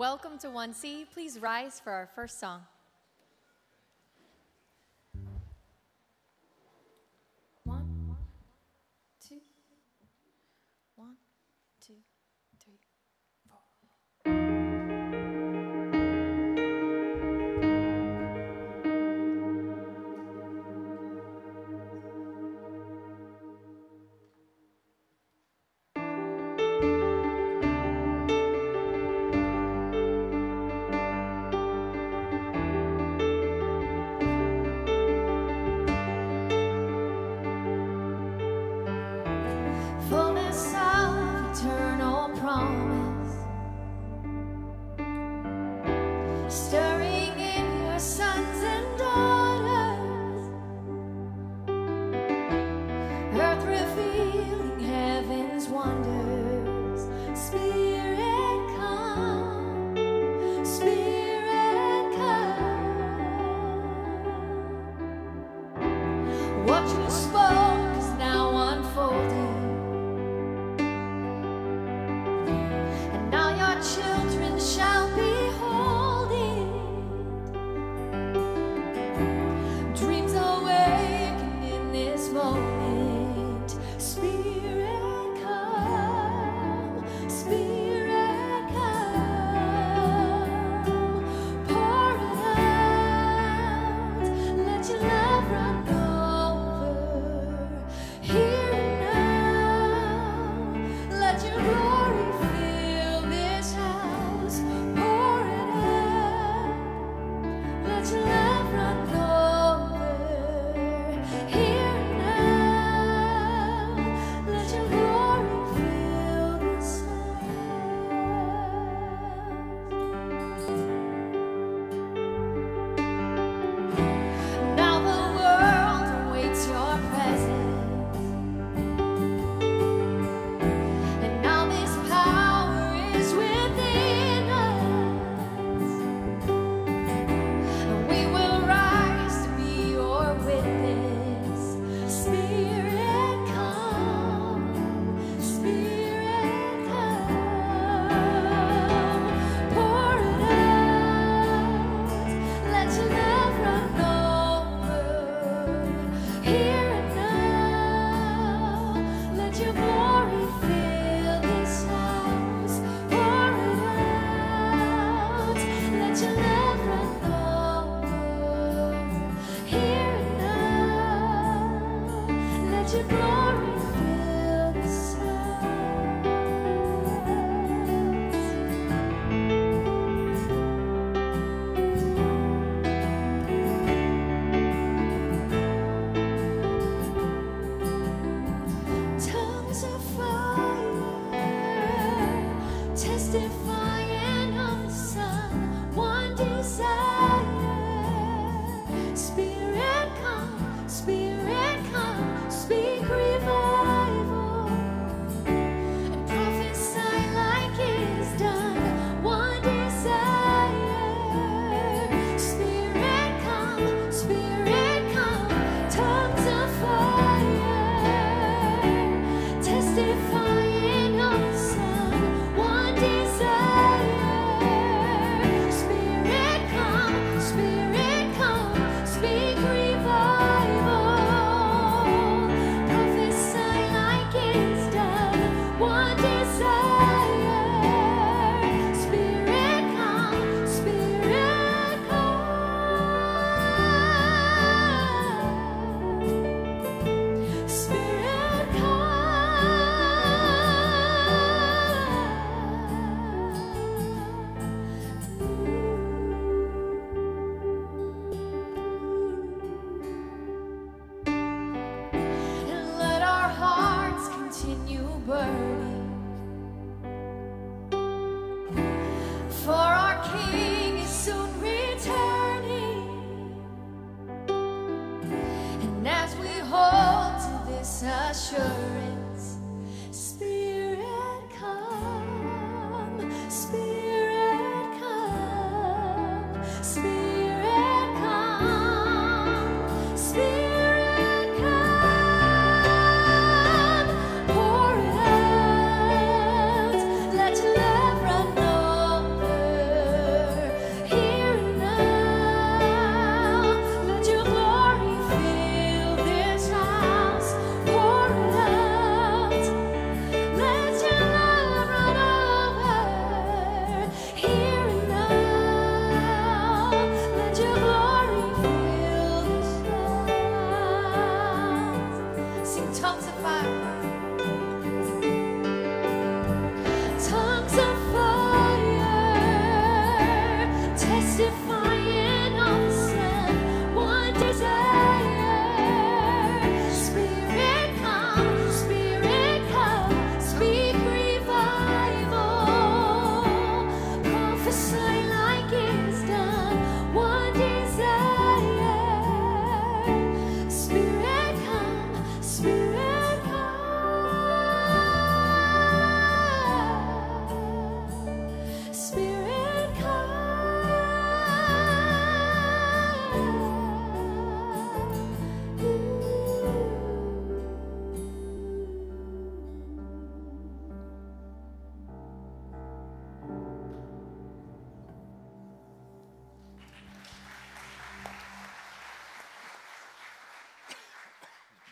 Welcome to 1C. Please rise for our first song.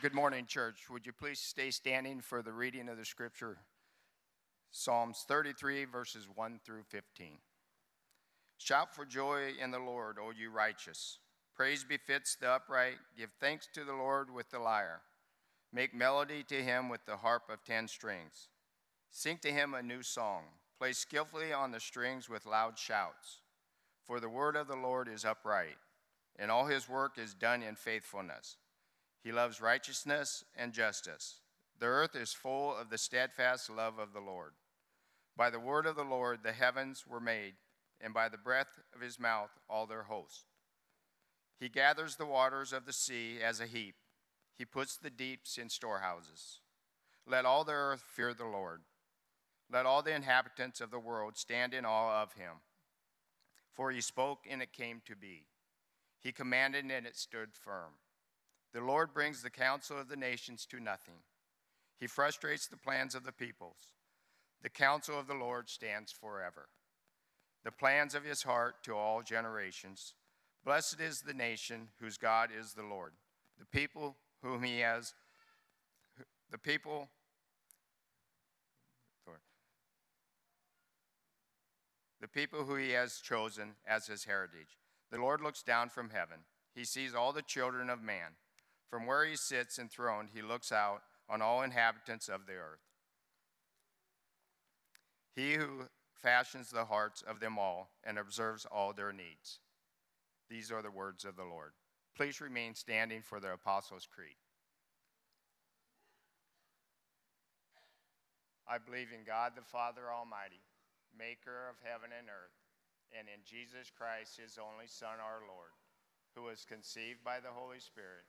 Good morning, church. Would you please stay standing for the reading of the scripture? Psalms 33, verses 1 through 15. Shout for joy in the Lord, O you righteous. Praise befits the upright. Give thanks to the Lord with the lyre. Make melody to him with the harp of ten strings. Sing to him a new song. Play skillfully on the strings with loud shouts. For the word of the Lord is upright, and all his work is done in faithfulness. He loves righteousness and justice. The earth is full of the steadfast love of the Lord. By the word of the Lord the heavens were made, and by the breath of his mouth all their host. He gathers the waters of the sea as a heap, he puts the deeps in storehouses. Let all the earth fear the Lord. Let all the inhabitants of the world stand in awe of him. For he spoke, and it came to be. He commanded, and it stood firm. The Lord brings the counsel of the nations to nothing. He frustrates the plans of the peoples. The counsel of the Lord stands forever. The plans of his heart to all generations. Blessed is the nation whose God is the Lord, the people whom he has, the people, the people who he has chosen as his heritage. The Lord looks down from heaven. He sees all the children of man. From where he sits enthroned, he looks out on all inhabitants of the earth. He who fashions the hearts of them all and observes all their needs. These are the words of the Lord. Please remain standing for the Apostles' Creed. I believe in God the Father Almighty, maker of heaven and earth, and in Jesus Christ, his only Son, our Lord, who was conceived by the Holy Spirit,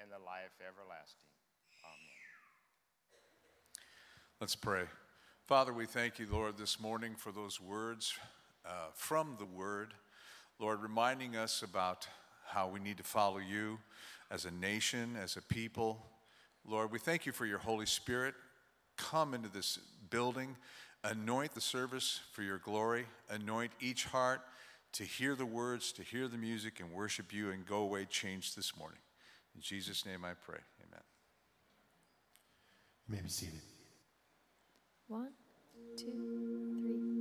and the life everlasting. Amen. Let's pray. Father, we thank you, Lord, this morning for those words uh, from the Word. Lord, reminding us about how we need to follow you as a nation, as a people. Lord, we thank you for your Holy Spirit. Come into this building, anoint the service for your glory, anoint each heart to hear the words, to hear the music, and worship you, and go away changed this morning. In Jesus' name I pray. Amen. You may be seated. One, two, three,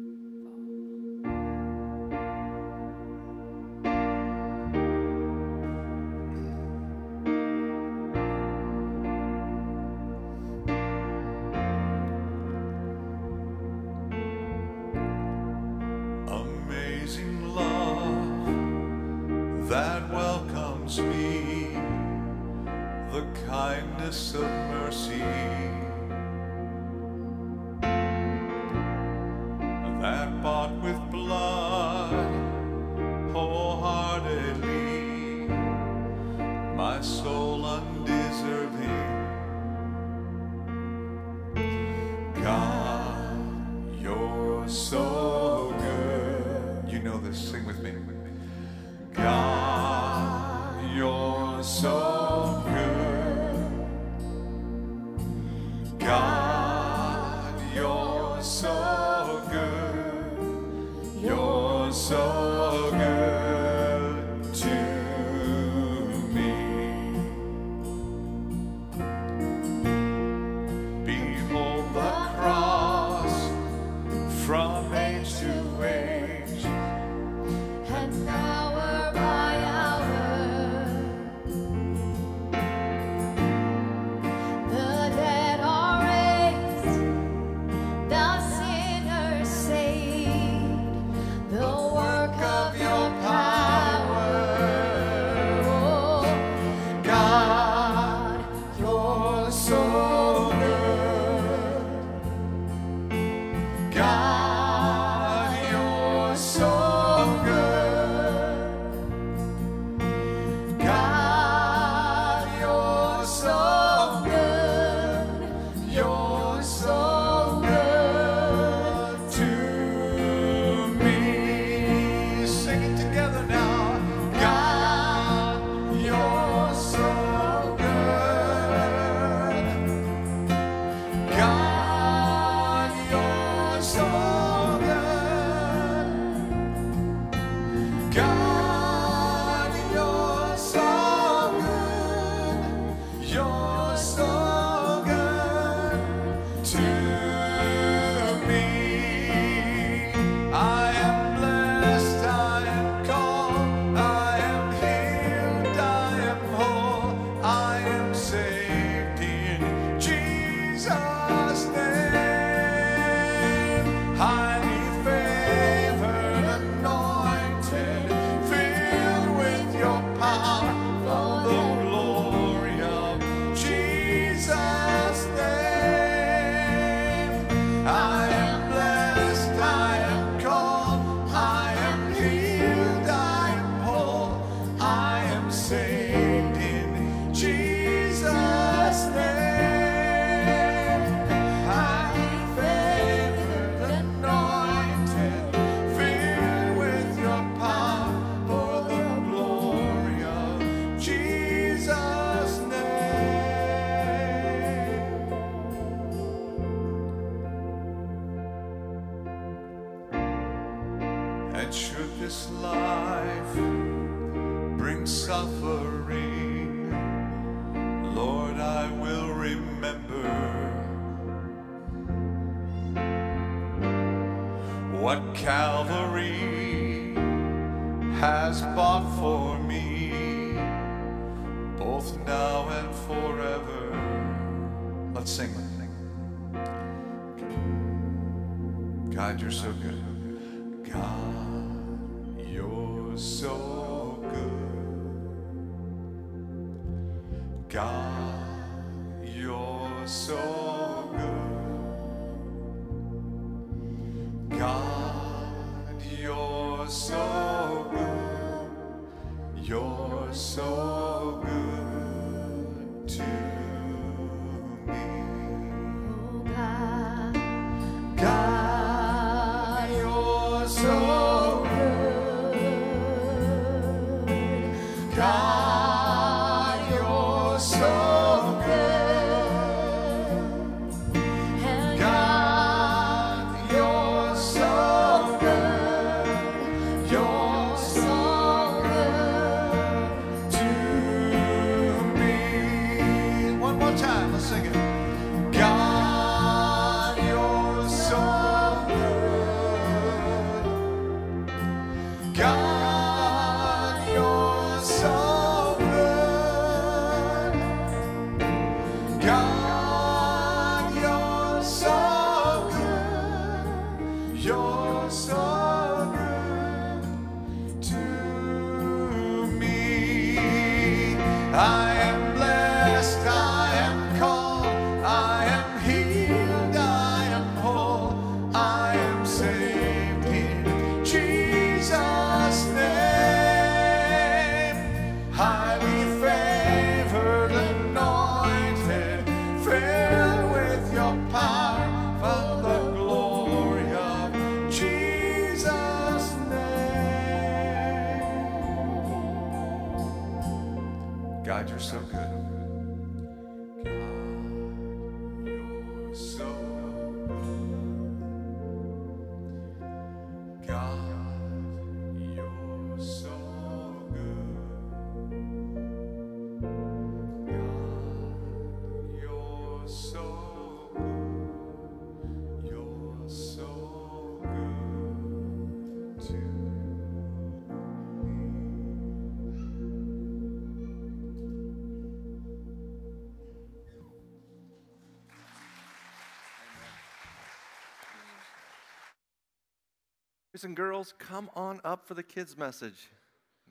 Boys and girls, come on up for the kids' message.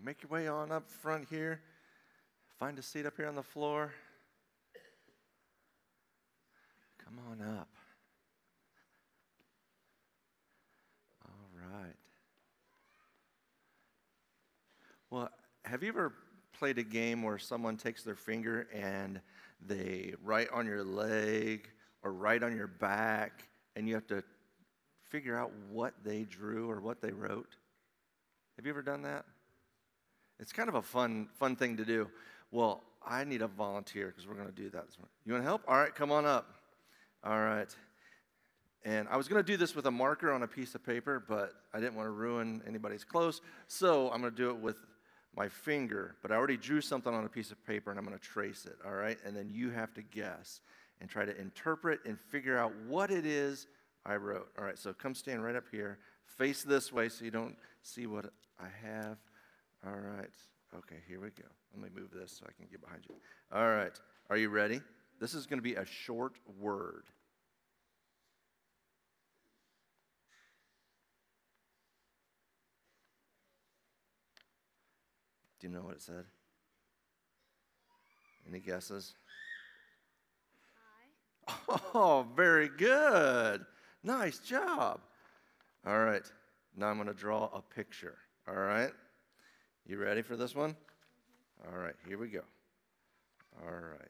Make your way on up front here. Find a seat up here on the floor. Come on up. All right. Well, have you ever played a game where someone takes their finger and they write on your leg or write on your back, and you have to figure out what they drew or what they wrote? Have you ever done that? It's kind of a fun, fun thing to do. Well, I need a volunteer because we're going to do that. this morning. You want to help? All right, come on up. All right. And I was going to do this with a marker on a piece of paper, but I didn't want to ruin anybody's clothes. So I'm going to do it with my finger. But I already drew something on a piece of paper and I'm going to trace it. All right. And then you have to guess and try to interpret and figure out what it is I wrote. All right. So come stand right up here. Face this way so you don't see what I have. All right. Okay, here we go. Let me move this so I can get behind you. All right. Are you ready? This is going to be a short word. Do you know what it said? Any guesses? Hi. Oh, very good. Nice job. All right. Now I'm going to draw a picture. All right. You ready for this one? All right. Here we go. All right.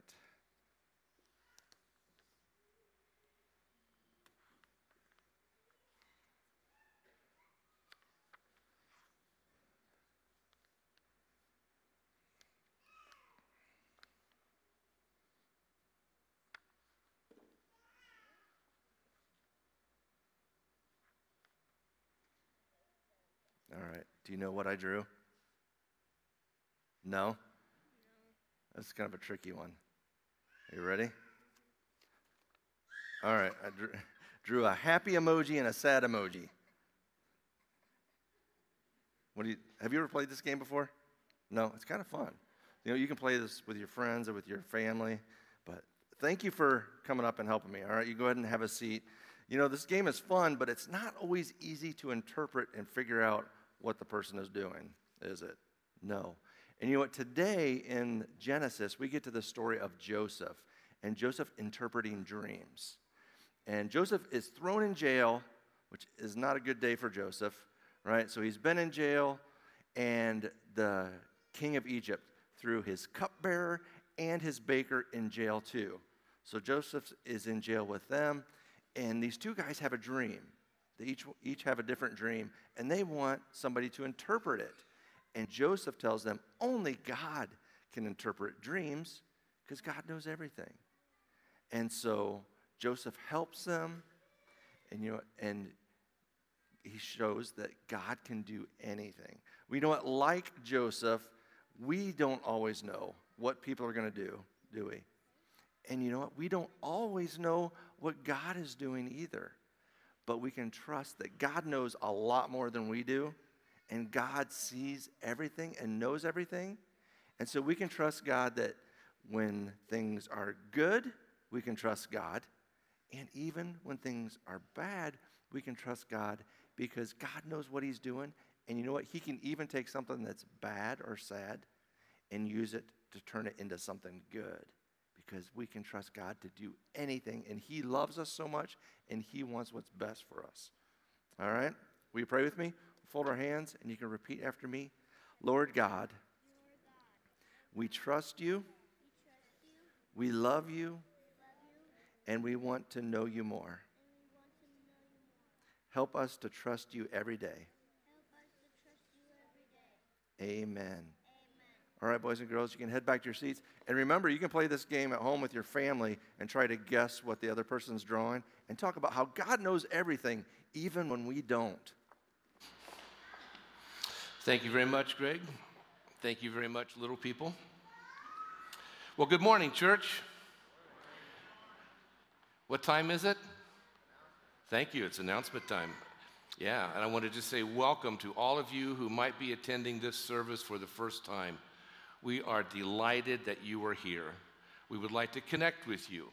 All right. Do you know what I drew? No? That's kind of a tricky one. Are you ready? All right, I drew, a happy emoji and a sad emoji. What do you, have you ever played this game before? No, it's kind of fun. You know, you can play this with your friends or with your family, but thank you for coming up and helping me. All right, you go ahead and have a seat. You know, this game is fun, but it's not always easy to interpret and figure out what the person is doing, is it? No. And you know what? Today in Genesis, we get to the story of Joseph and Joseph interpreting dreams. And Joseph is thrown in jail, which is not a good day for Joseph, right? So he's been in jail, and the king of Egypt threw his cupbearer and his baker in jail too. So Joseph is in jail with them, and these two guys have a dream. They each, each have a different dream, and they want somebody to interpret it. And Joseph tells them only God can interpret dreams because God knows everything. And so Joseph helps them, and you know, and he shows that God can do anything. We know it like Joseph, we don't always know what people are going to do, do we? And you know what? We don't always know what God is doing either. But we can trust that God knows a lot more than we do, and God sees everything and knows everything. And so we can trust God that when things are good, we can trust God. And even when things are bad, we can trust God because God knows what He's doing. And you know what? He can even take something that's bad or sad and use it to turn it into something good because we can trust God to do anything. And He loves us so much and He wants what's best for us. All right? Will you pray with me? Fold our hands and you can repeat after me. Lord God, we trust you, we love you, and we want to know you more. Help us to trust you every day. Amen. All right, boys and girls, you can head back to your seats. And remember, you can play this game at home with your family and try to guess what the other person's drawing and talk about how God knows everything, even when we don't. Thank you very much, Greg. Thank you very much, little people. Well, good morning, church. What time is it? Thank you. It's announcement time. Yeah, and I want to just say welcome to all of you who might be attending this service for the first time. We are delighted that you are here. We would like to connect with you.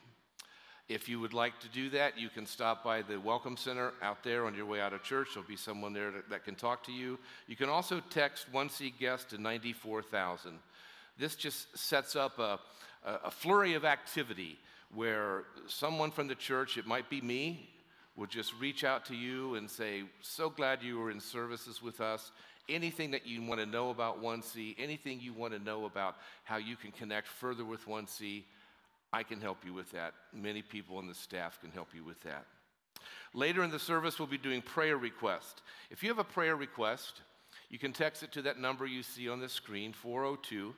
If you would like to do that, you can stop by the Welcome Center out there on your way out of church. There'll be someone there that, can talk to you. You can also text 1C guest to 94,000. This just sets up a, a flurry of activity where someone from the church, it might be me, will just reach out to you and say, So glad you were in services with us. Anything that you want to know about 1C, anything you want to know about how you can connect further with 1C, I can help you with that. Many people on the staff can help you with that. Later in the service, we'll be doing prayer requests. If you have a prayer request, you can text it to that number you see on the screen, 402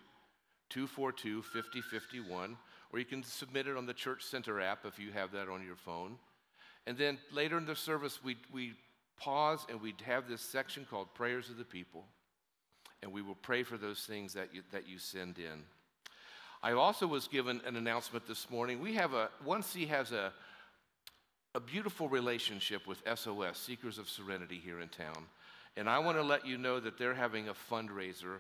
242 5051, or you can submit it on the Church Center app if you have that on your phone. And then later in the service, we, we pause and we'd have this section called Prayers of the People. And we will pray for those things that you, that you send in. I also was given an announcement this morning. We have a, 1C has a, a beautiful relationship with SOS, Seekers of Serenity, here in town. And I want to let you know that they're having a fundraiser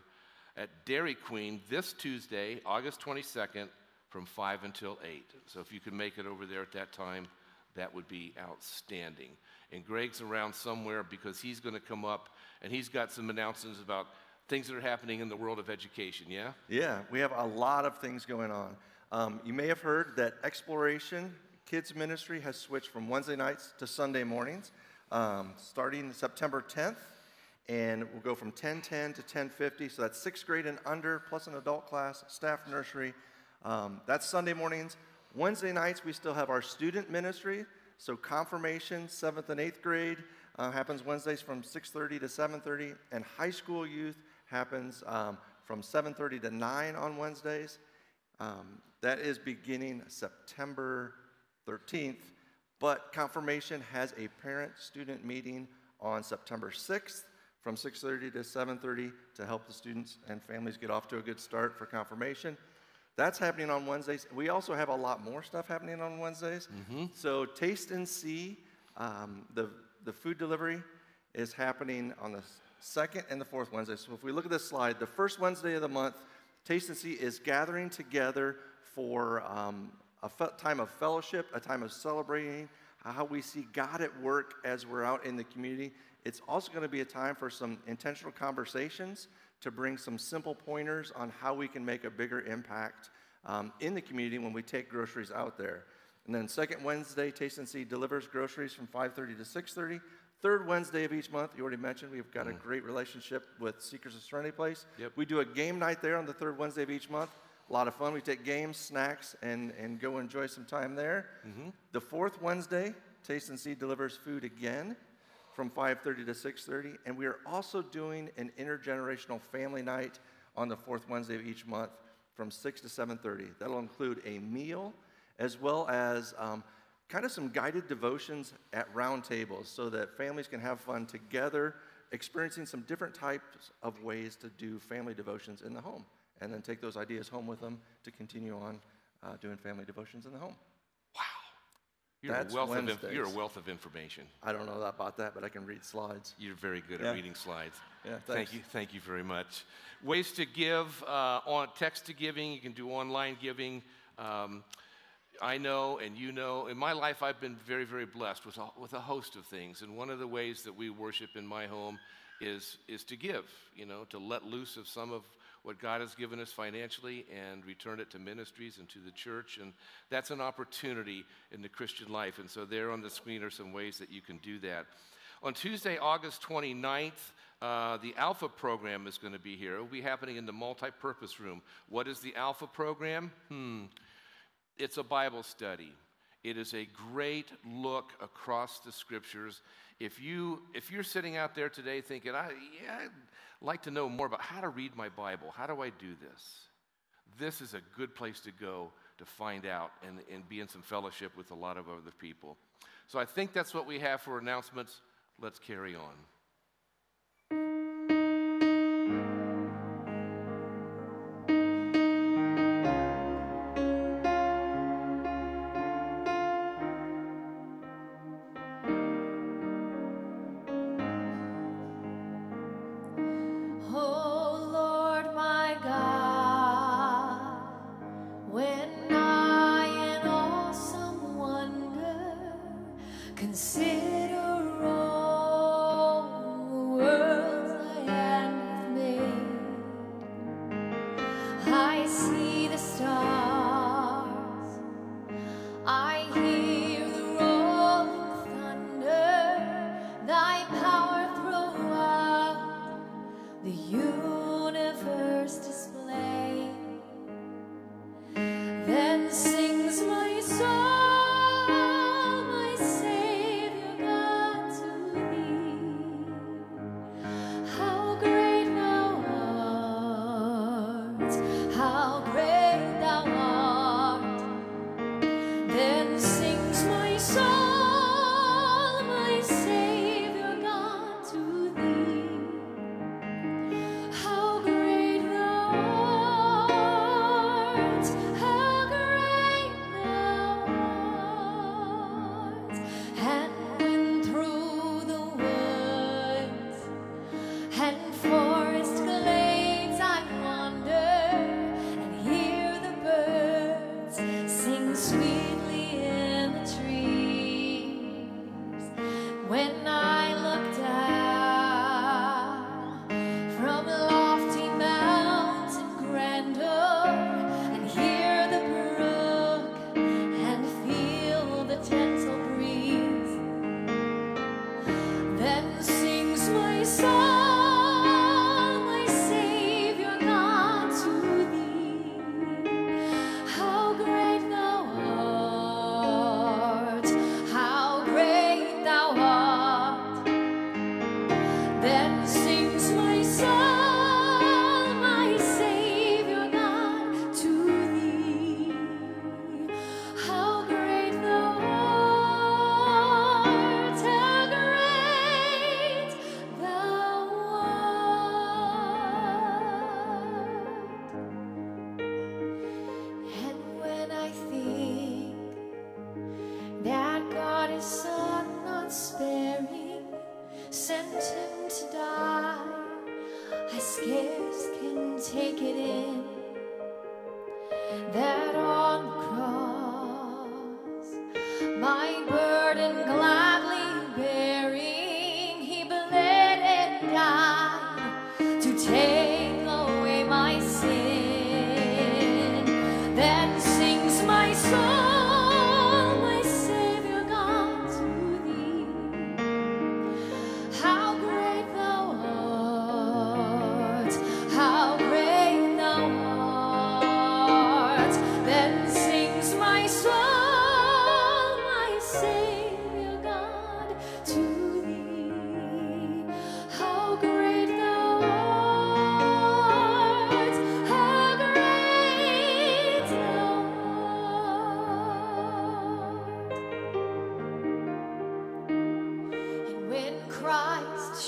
at Dairy Queen this Tuesday, August 22nd, from 5 until 8. So if you can make it over there at that time, that would be outstanding. And Greg's around somewhere because he's going to come up and he's got some announcements about things that are happening in the world of education, yeah? Yeah, we have a lot of things going on. Um, you may have heard that Exploration Kids Ministry has switched from Wednesday nights to Sunday mornings um, starting September 10th. And we'll go from 1010 to 1050. So that's sixth grade and under, plus an adult class, staff nursery. Um, that's Sunday mornings. Wednesday nights, we still have our student ministry. So confirmation, seventh and eighth grade, uh, happens Wednesdays from 6:30 to 7:30, and high school youth happens um, from 7:30 to 9 on Wednesdays. Um, that is beginning September 13th, but confirmation has a parent-student meeting on September 6th from 6:30 to 7:30 to help the students and families get off to a good start for confirmation. That's happening on Wednesdays. We also have a lot more stuff happening on Wednesdays. So taste and see, um, the the food delivery is happening on the second and the fourth Wednesday. So if we look at this slide, the first Wednesday of the month, Taste and See is gathering together for um, a fe- time of fellowship, a time of celebrating how we see God at work as we're out in the community. It's also going to be a time for some intentional conversations to bring some simple pointers on how we can make a bigger impact um, in the community when we take groceries out there. And then second Wednesday, Taste and See delivers groceries from 5:30 to 6:30. Third Wednesday of each month, you already mentioned, we've got a great relationship with Seekers of Serenity Place. Yep. We do a game night there on the third Wednesday of each month. A lot of fun. We take games, snacks, and, and go enjoy some time there. The fourth Wednesday, Taste and See delivers food again from 5:30 to 6:30, and we are also doing an intergenerational family night on the fourth Wednesday of each month from 6 to 7:30. That'll include a meal as well as um, kind of some guided devotions at round tables so that families can have fun together, experiencing some different types of ways to do family devotions in the home, and then take those ideas home with them to continue on uh, doing family devotions in the home. You're a, That's wealth of inf- you're a wealth of information. I don't know about that, but I can read slides. You're very good Yeah. at reading slides. Yeah, Thank you. Thank you very much. Ways to give uh, on text to giving. You can do online giving. Um, I know, and you know, in my life, I've been very, very blessed with a, with a host of things. And one of the ways that we worship in my home is is to give. You know, to let loose of some of what God has given us financially and return it to ministries and to the church. And that's an opportunity in the Christian life. And so, there on the screen are some ways that you can do that. On Tuesday, August 29th, uh, the Alpha program is going to be here. It will be happening in the multi-purpose room. What is the Alpha program? Hmm. It's a Bible study. It is a great look across the scriptures. If you if you're sitting out there today thinking, I yeah, like to know more about how to read my Bible. How do I do this? This is a good place to go to find out and, and be in some fellowship with a lot of other people. So I think that's what we have for announcements. Let's carry on.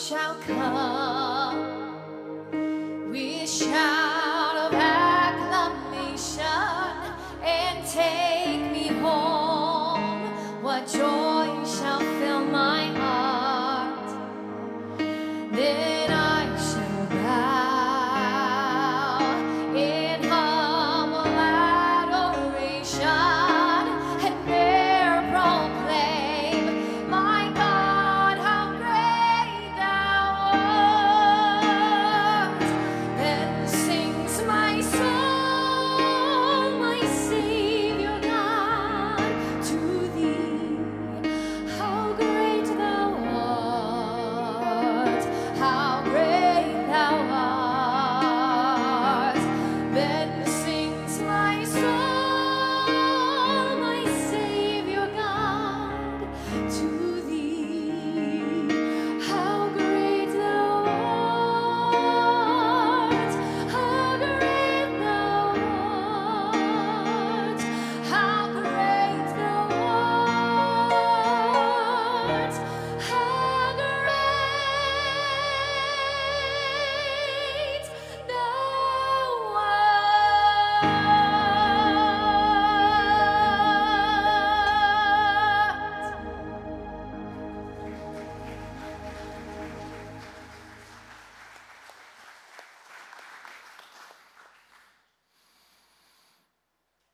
Shall come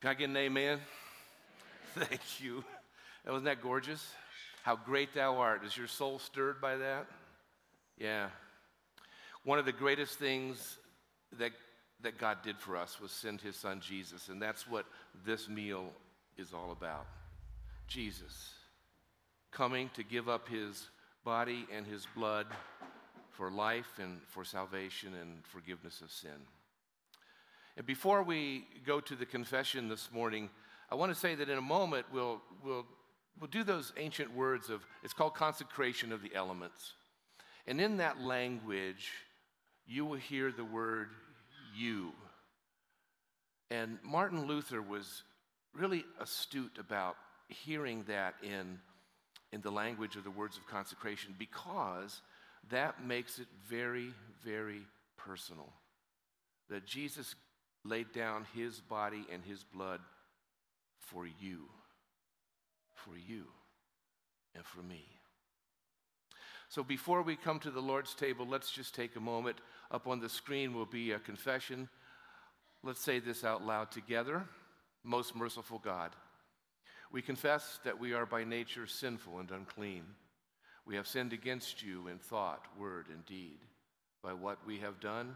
Can I get an amen? Thank you. Wasn't that gorgeous? How great thou art. Is your soul stirred by that? Yeah. One of the greatest things that, that God did for us was send his son Jesus, and that's what this meal is all about. Jesus coming to give up his body and his blood for life and for salvation and forgiveness of sin. And before we go to the confession this morning, I want to say that in a moment we'll, we'll, we'll do those ancient words of, it's called consecration of the elements. And in that language, you will hear the word you. And Martin Luther was really astute about hearing that in, in the language of the words of consecration because that makes it very, very personal. That Jesus laid down his body and his blood for you, for you, and for me. So before we come to the Lord's table, let's just take a moment. Up on the screen will be a confession. Let's say this out loud together. Most merciful God, we confess that we are by nature sinful and unclean. We have sinned against you in thought, word, and deed, by what we have done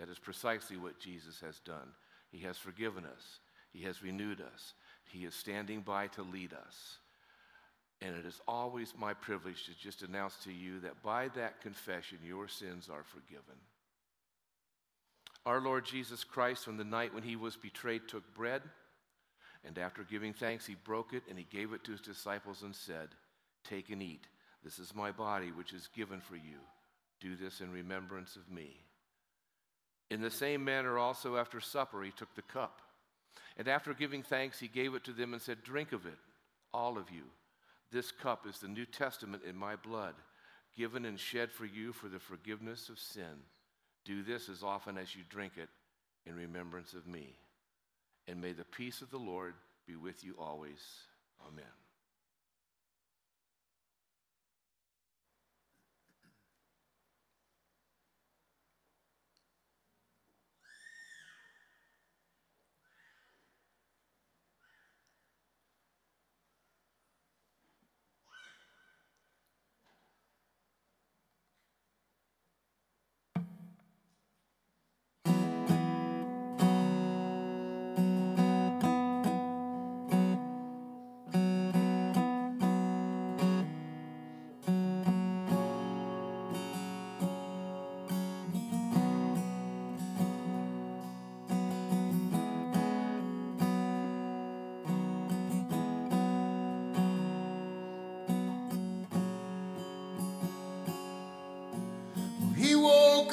That is precisely what Jesus has done. He has forgiven us, He has renewed us, He is standing by to lead us. And it is always my privilege to just announce to you that by that confession, your sins are forgiven. Our Lord Jesus Christ, on the night when he was betrayed, took bread, and after giving thanks, he broke it and he gave it to his disciples and said, Take and eat. This is my body, which is given for you. Do this in remembrance of me. In the same manner, also after supper, he took the cup. And after giving thanks, he gave it to them and said, Drink of it, all of you. This cup is the New Testament in my blood, given and shed for you for the forgiveness of sin. Do this as often as you drink it in remembrance of me. And may the peace of the Lord be with you always. Amen.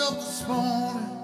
up this morning.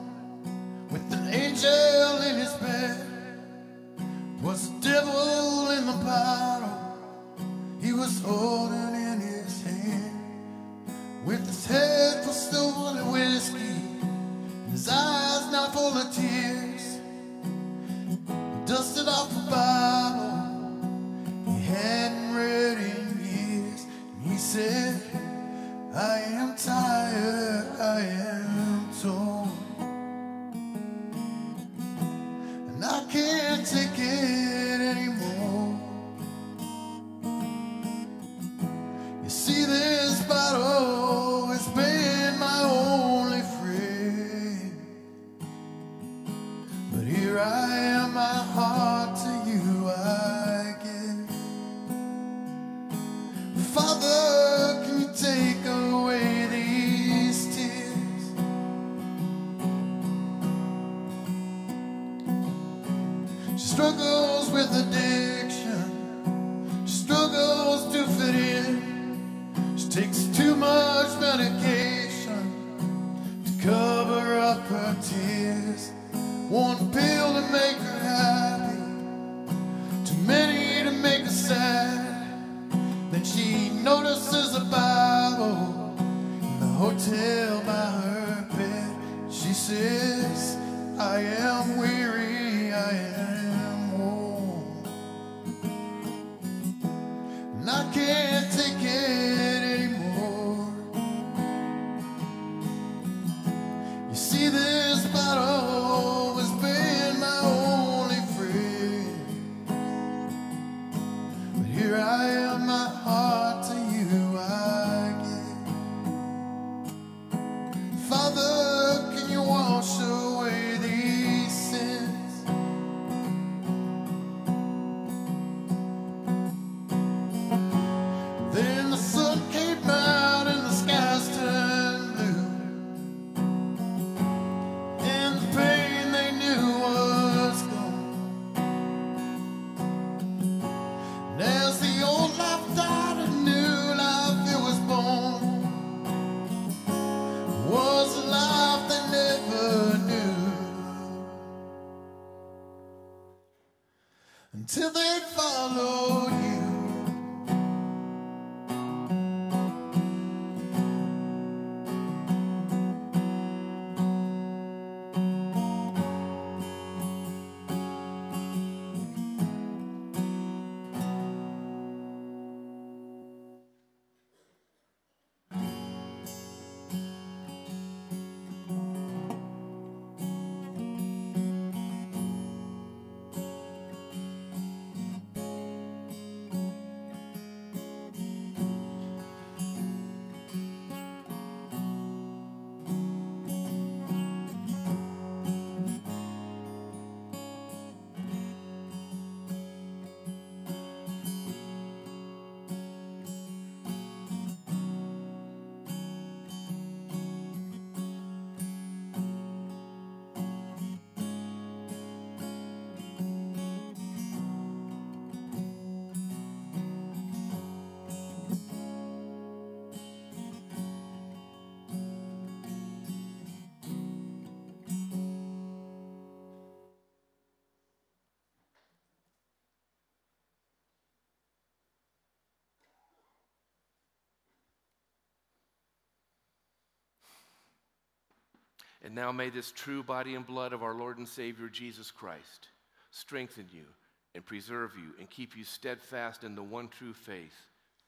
And now may this true body and blood of our Lord and Savior Jesus Christ strengthen you and preserve you and keep you steadfast in the one true faith.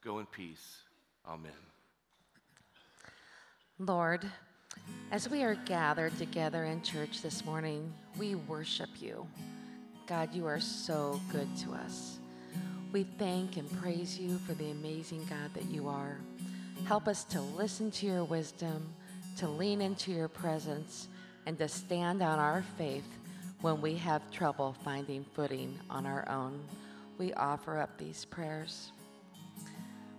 Go in peace. Amen. Lord, as we are gathered together in church this morning, we worship you. God, you are so good to us. We thank and praise you for the amazing God that you are. Help us to listen to your wisdom, to lean into your presence, and to stand on our faith when we have trouble finding footing on our own. We offer up these prayers.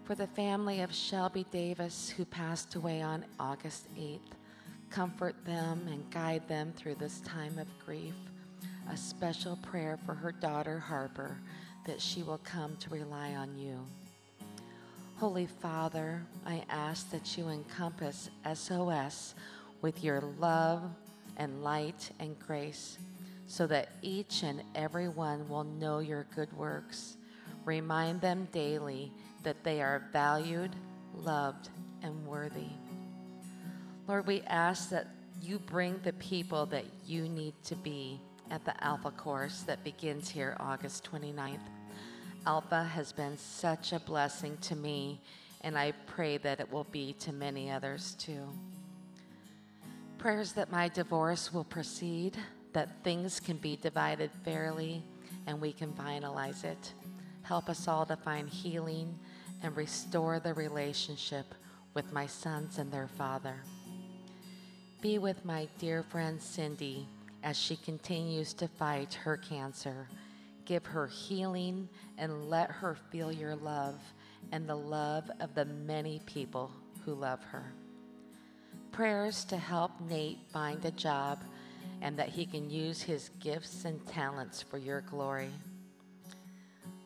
For the family of Shelby Davis, who passed away on August 8th, comfort them and guide them through this time of grief. A special prayer for her daughter, Harper, that she will come to rely on you. Holy Father, I ask that you encompass SOS with your love and light and grace so that each and every one will know your good works. Remind them daily that they are valued, loved, and worthy. Lord, we ask that you bring the people that you need to be at the Alpha course that begins here August 29th. Alpha has been such a blessing to me, and I pray that it will be to many others too. Prayers that my divorce will proceed, that things can be divided fairly, and we can finalize it. Help us all to find healing and restore the relationship with my sons and their father. Be with my dear friend Cindy as she continues to fight her cancer. Give her healing and let her feel your love and the love of the many people who love her. Prayers to help Nate find a job and that he can use his gifts and talents for your glory.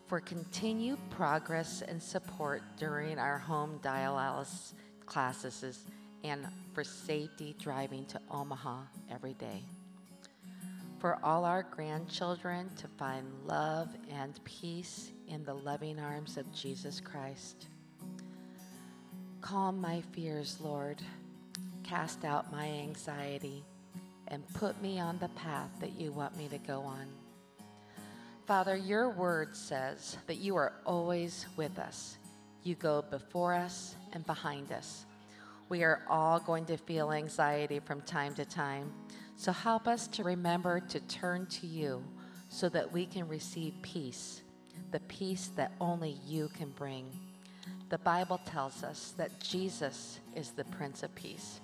For continued progress and support during our home dialysis classes and for safety driving to Omaha every day for all our grandchildren to find love and peace in the loving arms of Jesus Christ. Calm my fears, Lord. Cast out my anxiety and put me on the path that you want me to go on. Father, your word says that you are always with us. You go before us and behind us. We are all going to feel anxiety from time to time. So help us to remember to turn to you so that we can receive peace, the peace that only you can bring. The Bible tells us that Jesus is the Prince of Peace,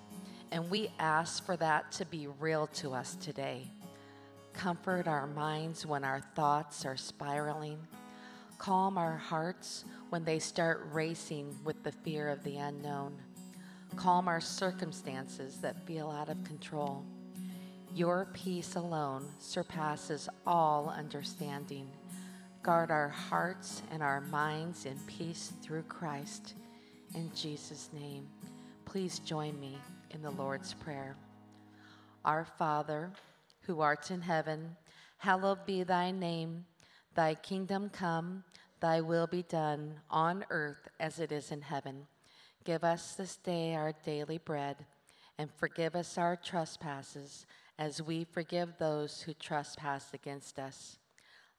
and we ask for that to be real to us today. Comfort our minds when our thoughts are spiraling. Calm our hearts when they start racing with the fear of the unknown. Calm our circumstances that feel out of control. Your peace alone surpasses all understanding. Guard our hearts and our minds in peace through Christ. In Jesus' name, please join me in the Lord's Prayer. Our Father, who art in heaven, hallowed be thy name. Thy kingdom come, thy will be done on earth as it is in heaven. Give us this day our daily bread, and forgive us our trespasses as we forgive those who trespass against us.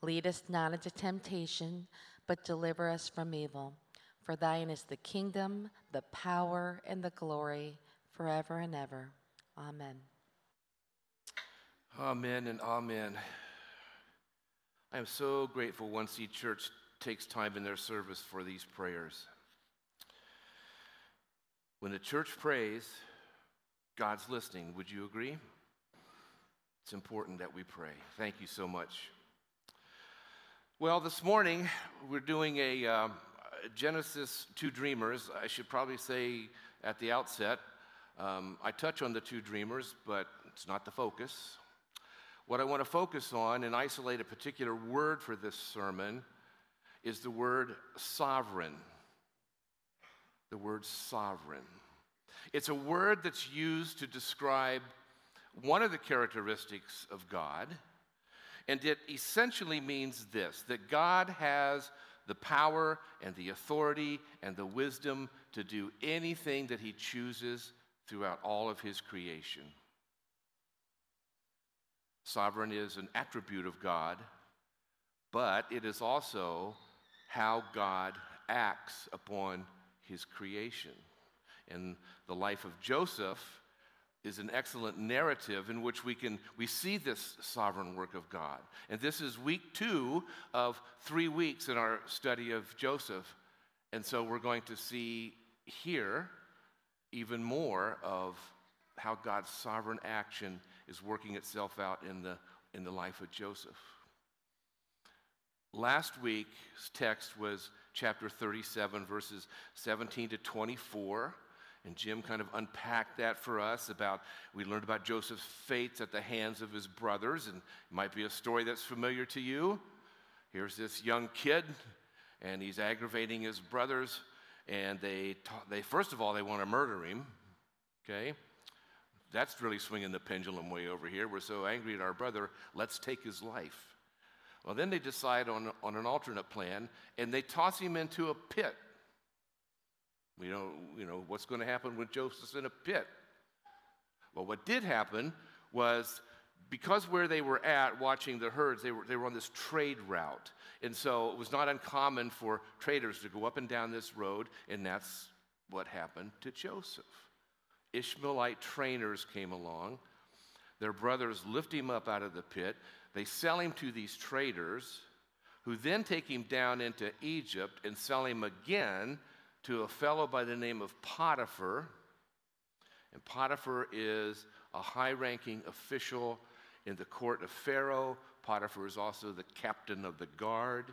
Lead us not into temptation, but deliver us from evil. For thine is the kingdom, the power, and the glory forever and ever. Amen. Amen and amen. I am so grateful One Seed Church takes time in their service for these prayers. When the church prays, God's listening. Would you agree? It's important that we pray. Thank you so much. Well, this morning we're doing a uh, Genesis Two Dreamers. I should probably say at the outset, um, I touch on the two dreamers, but it's not the focus. What I want to focus on and isolate a particular word for this sermon is the word sovereign. The word sovereign. It's a word that's used to describe one of the characteristics of God, and it essentially means this that God has the power and the authority and the wisdom to do anything that He chooses throughout all of His creation. Sovereign is an attribute of God, but it is also how God acts upon his creation. And the life of Joseph is an excellent narrative in which we can we see this sovereign work of God. And this is week 2 of 3 weeks in our study of Joseph. And so we're going to see here even more of how God's sovereign action is working itself out in the in the life of Joseph. Last week's text was chapter 37 verses 17 to 24. And Jim kind of unpacked that for us about, we learned about Joseph's fate at the hands of his brothers, and it might be a story that's familiar to you. Here's this young kid, and he's aggravating his brothers, and they, they first of all, they want to murder him, okay? That's really swinging the pendulum way over here. We're so angry at our brother, let's take his life. Well, then they decide on, on an alternate plan, and they toss him into a pit we don't, you know, what's going to happen when Joseph's in a pit? Well, what did happen was because where they were at watching the herds, they were, they were on this trade route. And so it was not uncommon for traders to go up and down this road, and that's what happened to Joseph. Ishmaelite trainers came along. Their brothers lift him up out of the pit. They sell him to these traders, who then take him down into Egypt and sell him again to a fellow by the name of Potiphar. And Potiphar is a high ranking official in the court of Pharaoh. Potiphar is also the captain of the guard.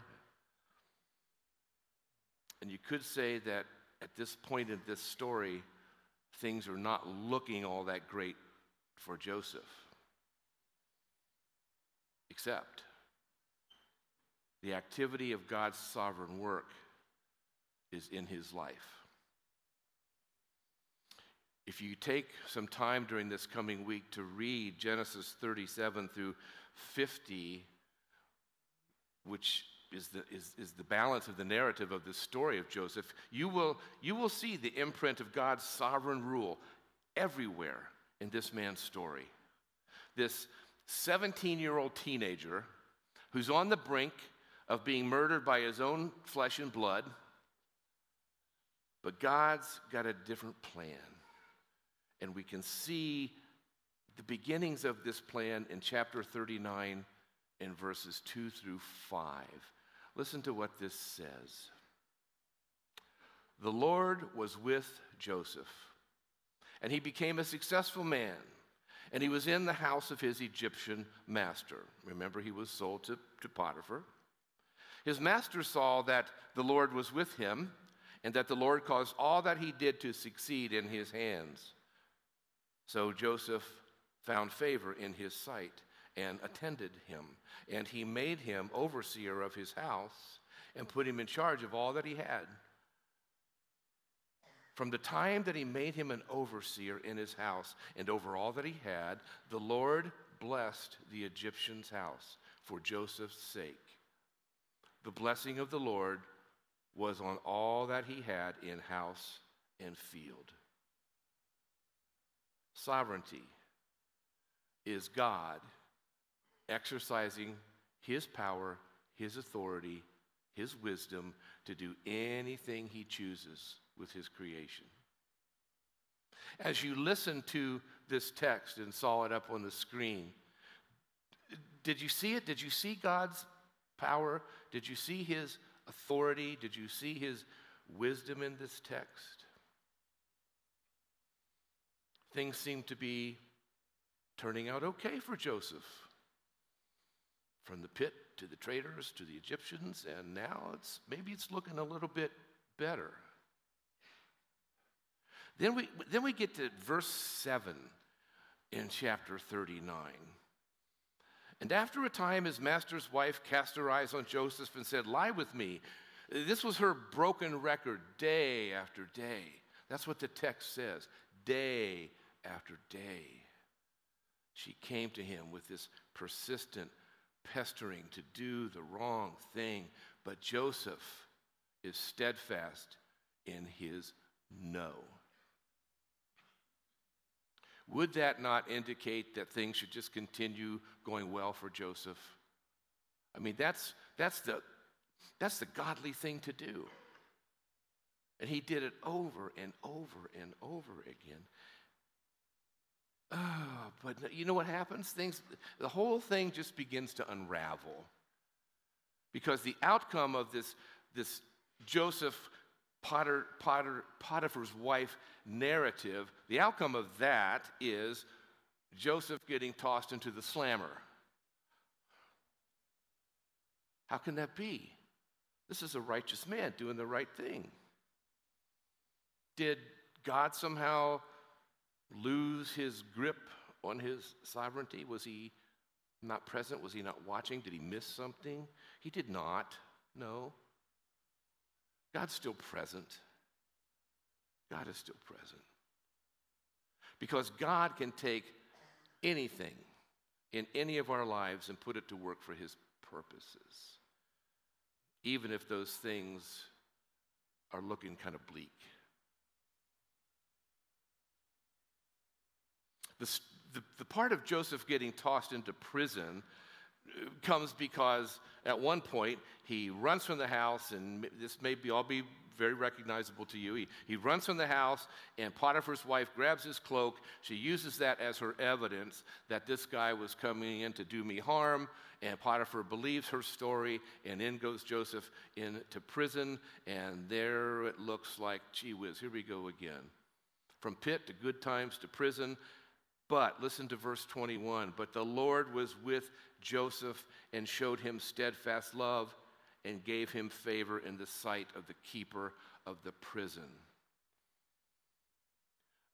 And you could say that at this point in this story, things are not looking all that great for Joseph. Except the activity of God's sovereign work is in his life. If you take some time during this coming week to read Genesis 37 through 50, which is the, is, is the balance of the narrative of this story of Joseph, you will, you will see the imprint of God's sovereign rule everywhere in this man's story. This 17 year old teenager who's on the brink of being murdered by his own flesh and blood but God's got a different plan. And we can see the beginnings of this plan in chapter 39 in verses 2 through 5. Listen to what this says. The Lord was with Joseph, and he became a successful man, and he was in the house of his Egyptian master. Remember, he was sold to, to Potiphar. His master saw that the Lord was with him and that the Lord caused all that he did to succeed in his hands. So Joseph found favor in his sight and attended him, and he made him overseer of his house and put him in charge of all that he had. From the time that he made him an overseer in his house and over all that he had, the Lord blessed the Egyptian's house for Joseph's sake. The blessing of the Lord was on all that he had in house and field. Sovereignty is God exercising his power, his authority, his wisdom to do anything he chooses with his creation. As you listen to this text and saw it up on the screen, did you see it? Did you see God's power? Did you see his authority? Did you see his wisdom in this text? Things seem to be turning out okay for Joseph. From the pit to the traders to the Egyptians, and now it's maybe it's looking a little bit better. Then we, then we get to verse 7 in chapter 39. And after a time, his master's wife cast her eyes on Joseph and said, Lie with me. This was her broken record day after day. That's what the text says day after day. She came to him with this persistent pestering to do the wrong thing, but Joseph is steadfast in his no. Would that not indicate that things should just continue going well for Joseph? I mean, that's, that's, the, that's the godly thing to do. And he did it over and over and over again. Oh, but you know what happens? Things, the whole thing just begins to unravel. Because the outcome of this, this Joseph Potter, Potter, Potiphar's wife narrative, the outcome of that is Joseph getting tossed into the slammer. How can that be? This is a righteous man doing the right thing. Did God somehow lose his grip on his sovereignty? Was he not present? Was he not watching? Did he miss something? He did not. No. God's still present. God is still present. Because God can take anything in any of our lives and put it to work for his purposes, even if those things are looking kind of bleak. The, the, the part of Joseph getting tossed into prison comes because at one point he runs from the house, and this may be all be very recognizable to you. He, he runs from the house, and Potiphar's wife grabs his cloak. She uses that as her evidence that this guy was coming in to do me harm. And Potiphar believes her story, and in goes Joseph into prison. And there it looks like, gee whiz, here we go again. From pit to good times to prison, but listen to verse 21 But the Lord was with Joseph and showed him steadfast love and gave him favor in the sight of the keeper of the prison.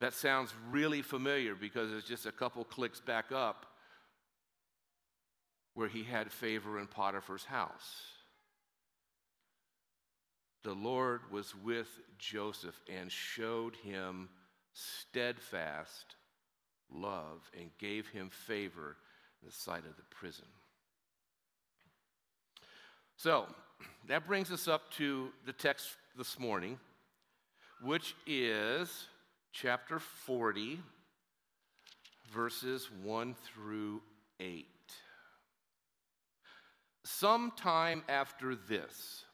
That sounds really familiar because it's just a couple clicks back up where he had favor in Potiphar's house. The Lord was with Joseph and showed him steadfast love and gave him favor the sight of the prison. So, that brings us up to the text this morning, which is chapter 40, verses 1 through 8. Sometime after this,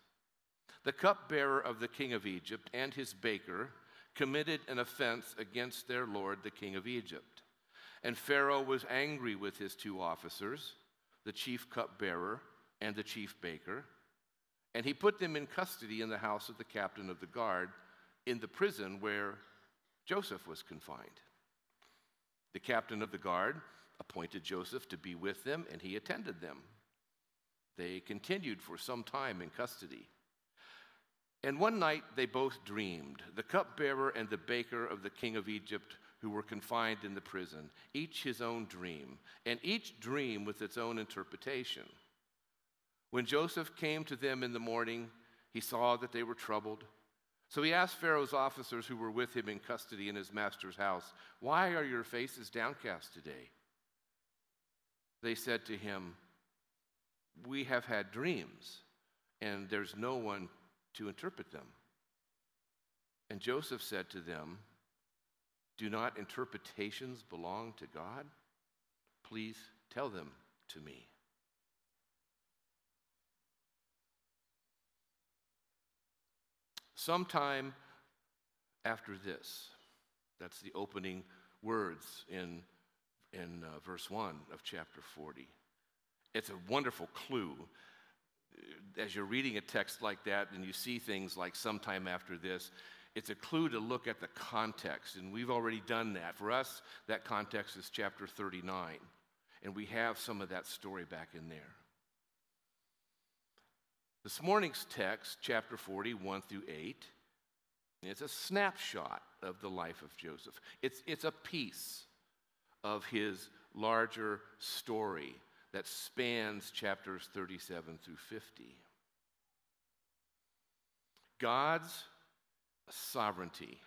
the cupbearer of the king of Egypt and his baker committed an offense against their lord, the king of Egypt. And Pharaoh was angry with his two officers, the chief cupbearer and the chief baker, and he put them in custody in the house of the captain of the guard in the prison where Joseph was confined. The captain of the guard appointed Joseph to be with them, and he attended them. They continued for some time in custody. And one night they both dreamed, the cupbearer and the baker of the king of Egypt who were confined in the prison, each his own dream, and each dream with its own interpretation. When Joseph came to them in the morning, he saw that they were troubled. So he asked Pharaoh's officers who were with him in custody in his master's house, Why are your faces downcast today? They said to him, We have had dreams, and there's no one to interpret them. And Joseph said to them, do not interpretations belong to God? Please tell them to me. Sometime after this, that's the opening words in, in uh, verse 1 of chapter 40. It's a wonderful clue. As you're reading a text like that and you see things like sometime after this, it's a clue to look at the context, and we've already done that. For us, that context is chapter 39, and we have some of that story back in there. This morning's text, chapter 40, 1 through 8, it's a snapshot of the life of Joseph. It's, it's a piece of his larger story that spans chapters 37 through 50. God's sovereignty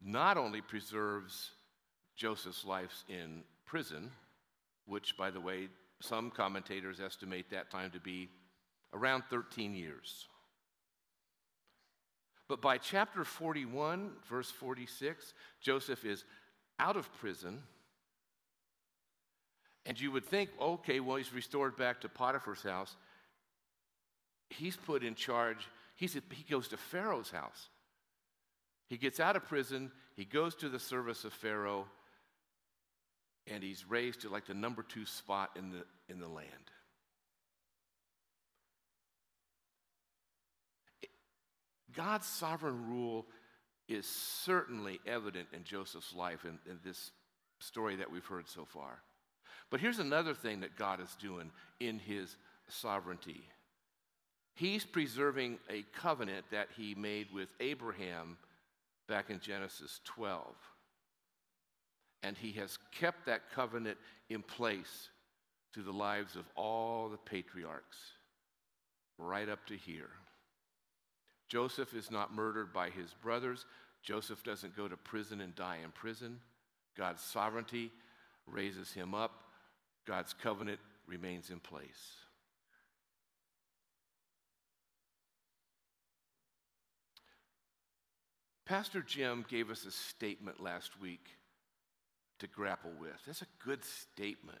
not only preserves Joseph's life in prison, which, by the way, some commentators estimate that time to be around 13 years. But by chapter 41, verse 46, Joseph is out of prison. And you would think, okay, well, he's restored back to Potiphar's house. He's put in charge, he's, he goes to Pharaoh's house. He gets out of prison, he goes to the service of Pharaoh, and he's raised to like the number two spot in the, in the land. God's sovereign rule is certainly evident in Joseph's life in, in this story that we've heard so far. But here's another thing that God is doing in his sovereignty. He's preserving a covenant that he made with Abraham back in Genesis 12. And he has kept that covenant in place through the lives of all the patriarchs, right up to here. Joseph is not murdered by his brothers. Joseph doesn't go to prison and die in prison. God's sovereignty raises him up. God's covenant remains in place. Pastor Jim gave us a statement last week to grapple with. That's a good statement.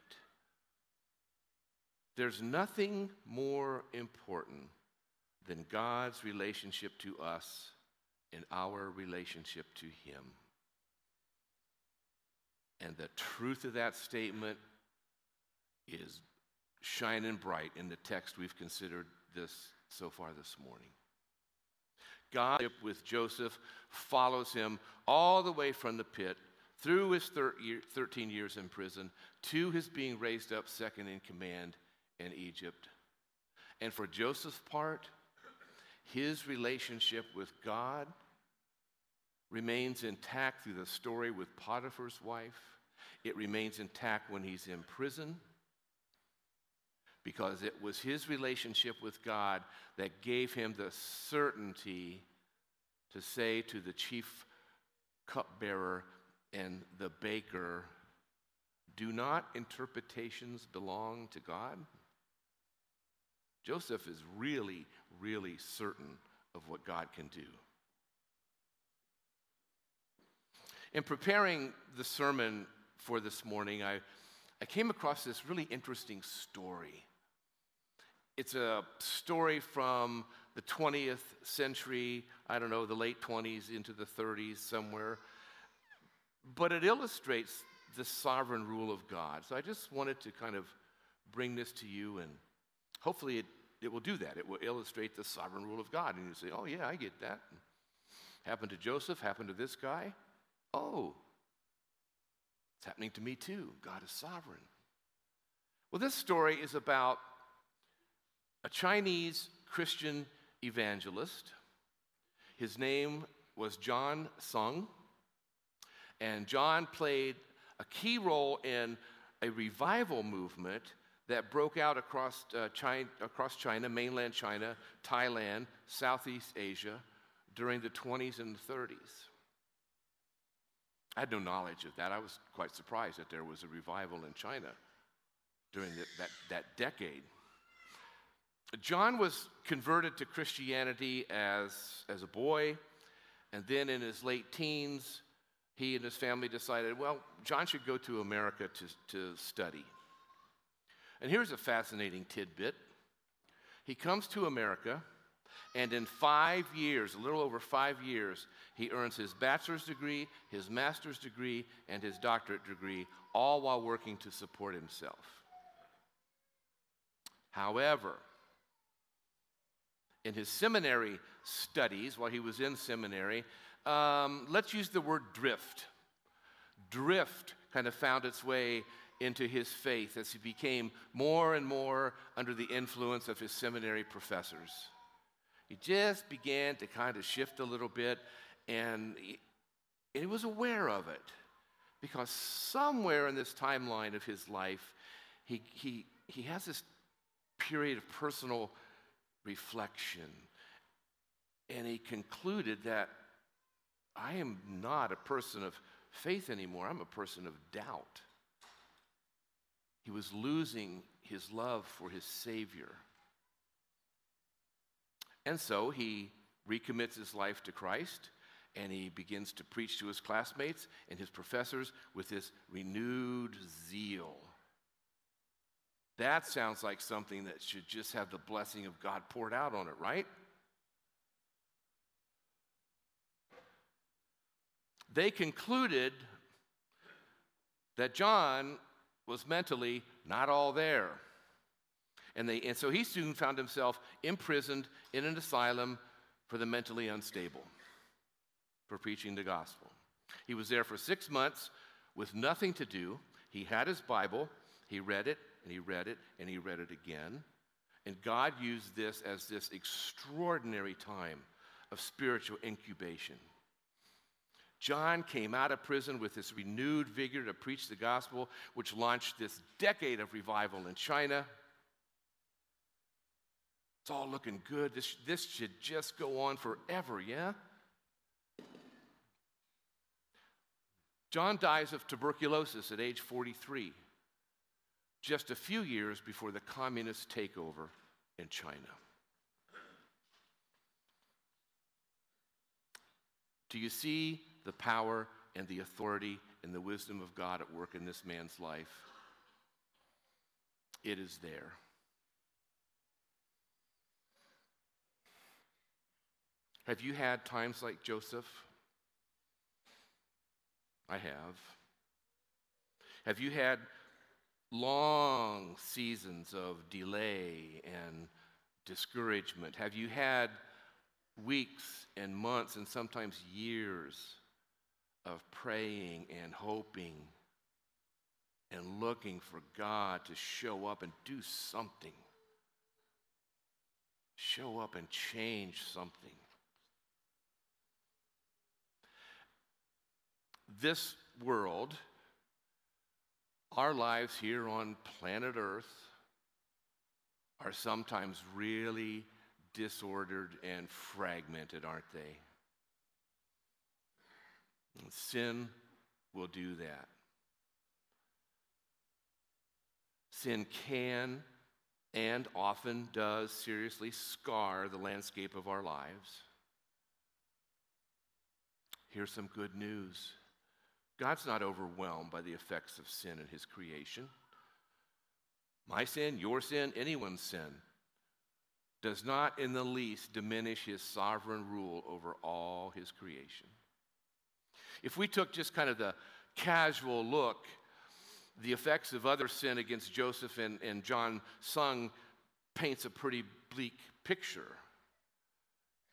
There's nothing more important than God's relationship to us and our relationship to Him. And the truth of that statement is shining bright in the text we've considered this so far this morning. God with Joseph follows him all the way from the pit through his 13 years in prison to his being raised up second in command in Egypt. And for Joseph's part, his relationship with God remains intact through the story with Potiphar's wife. It remains intact when he's in prison because it was his relationship with God that gave him the certainty to say to the chief cupbearer and the baker, Do not interpretations belong to God? Joseph is really, really certain of what God can do. In preparing the sermon for this morning, I, I came across this really interesting story. It's a story from the 20th century, I don't know, the late 20s into the 30s, somewhere. But it illustrates the sovereign rule of God. So I just wanted to kind of bring this to you, and hopefully it, it will do that. It will illustrate the sovereign rule of God. And you say, oh, yeah, I get that. Happened to Joseph, happened to this guy. Oh, it's happening to me too. God is sovereign. Well, this story is about a Chinese Christian evangelist. His name was John Sung, and John played a key role in a revival movement that broke out across, uh, China, across China, mainland China, Thailand, Southeast Asia during the 20s and 30s. I had no knowledge of that. I was quite surprised that there was a revival in China during the, that, that decade. John was converted to Christianity as, as a boy, and then in his late teens, he and his family decided, well, John should go to America to, to study. And here's a fascinating tidbit. He comes to America and in five years, a little over five years, he earns his bachelor's degree, his master's degree, and his doctorate degree, all while working to support himself. However, in his seminary studies, while he was in seminary, um, let's use the word drift. Drift kind of found its way into his faith as he became more and more under the influence of his seminary professors. He just began to kind of shift a little bit, and he, he was aware of it because somewhere in this timeline of his life, he, he, he has this period of personal reflection. And he concluded that I am not a person of faith anymore, I'm a person of doubt. He was losing his love for his Savior. And so he recommits his life to Christ and he begins to preach to his classmates and his professors with this renewed zeal. That sounds like something that should just have the blessing of God poured out on it, right? They concluded that John was mentally not all there. And, they, and so he soon found himself imprisoned in an asylum for the mentally unstable for preaching the gospel. He was there for six months with nothing to do. He had his Bible, he read it, and he read it, and he read it again. And God used this as this extraordinary time of spiritual incubation. John came out of prison with this renewed vigor to preach the gospel, which launched this decade of revival in China. It's all looking good. This, this should just go on forever, yeah? John dies of tuberculosis at age 43, just a few years before the communist takeover in China. Do you see the power and the authority and the wisdom of God at work in this man's life? It is there. Have you had times like Joseph? I have. Have you had long seasons of delay and discouragement? Have you had weeks and months and sometimes years of praying and hoping and looking for God to show up and do something? Show up and change something. this world, our lives here on planet Earth, are sometimes really disordered and fragmented, aren't they? And sin will do that. Sin can and often does seriously scar the landscape of our lives. Here's some good news God's not overwhelmed by the effects of sin in his creation. My sin, your sin, anyone's sin does not in the least diminish his sovereign rule over all his creation. If we took just kind of the casual look, the effects of other sin against Joseph and, and John Sung paints a pretty bleak picture.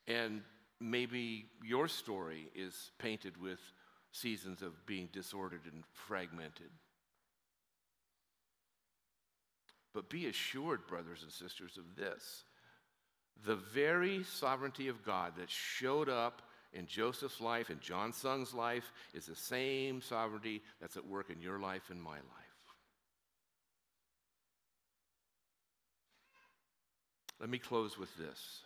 And maybe your story is painted with seasons of being disordered and fragmented. But be assured, brothers and sisters, of this the very sovereignty of God that showed up in Joseph's life and John Sung's life is the same sovereignty that's at work in your life and my life. Let me close with this.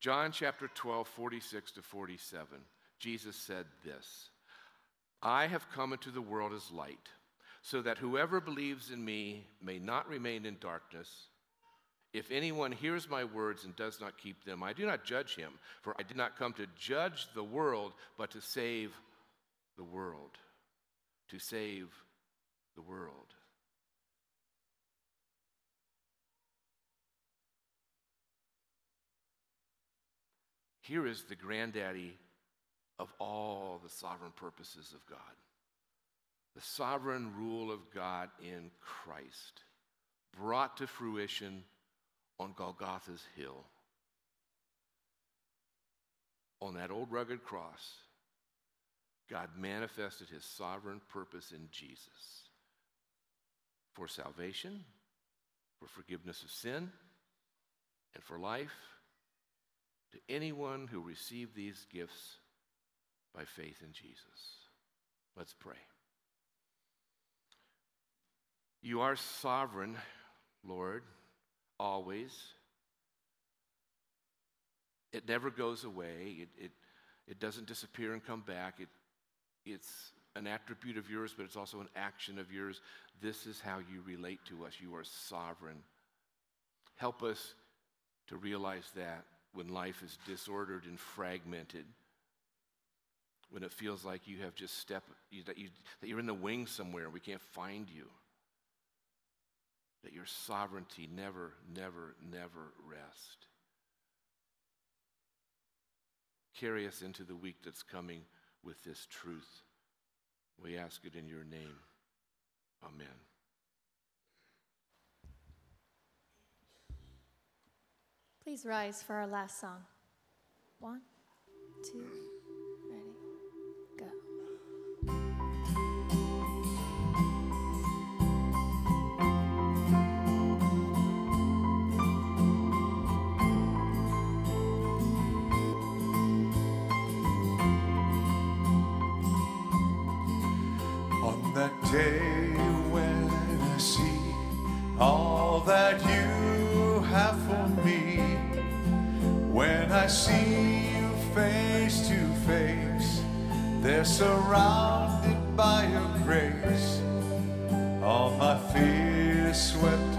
John chapter 12, 46 to 47. Jesus said this I have come into the world as light, so that whoever believes in me may not remain in darkness. If anyone hears my words and does not keep them, I do not judge him, for I did not come to judge the world, but to save the world. To save the world. Here is the granddaddy of all the sovereign purposes of God. The sovereign rule of God in Christ, brought to fruition on Golgotha's hill. On that old rugged cross, God manifested his sovereign purpose in Jesus for salvation, for forgiveness of sin, and for life to anyone who received these gifts by faith in Jesus. Let's pray. You are sovereign, Lord, always. It never goes away. It, it, it doesn't disappear and come back. It, it's an attribute of yours, but it's also an action of yours. This is how you relate to us. You are sovereign. Help us to realize that when life is disordered and fragmented when it feels like you have just stepped, that, you, that you're in the wing somewhere and we can't find you. That your sovereignty never, never, never rests. Carry us into the week that's coming with this truth. We ask it in your name. Amen. Please rise for our last song. One, two. day when I see all that you have for me, when I see you face to face, they're surrounded by your grace. All my fears swept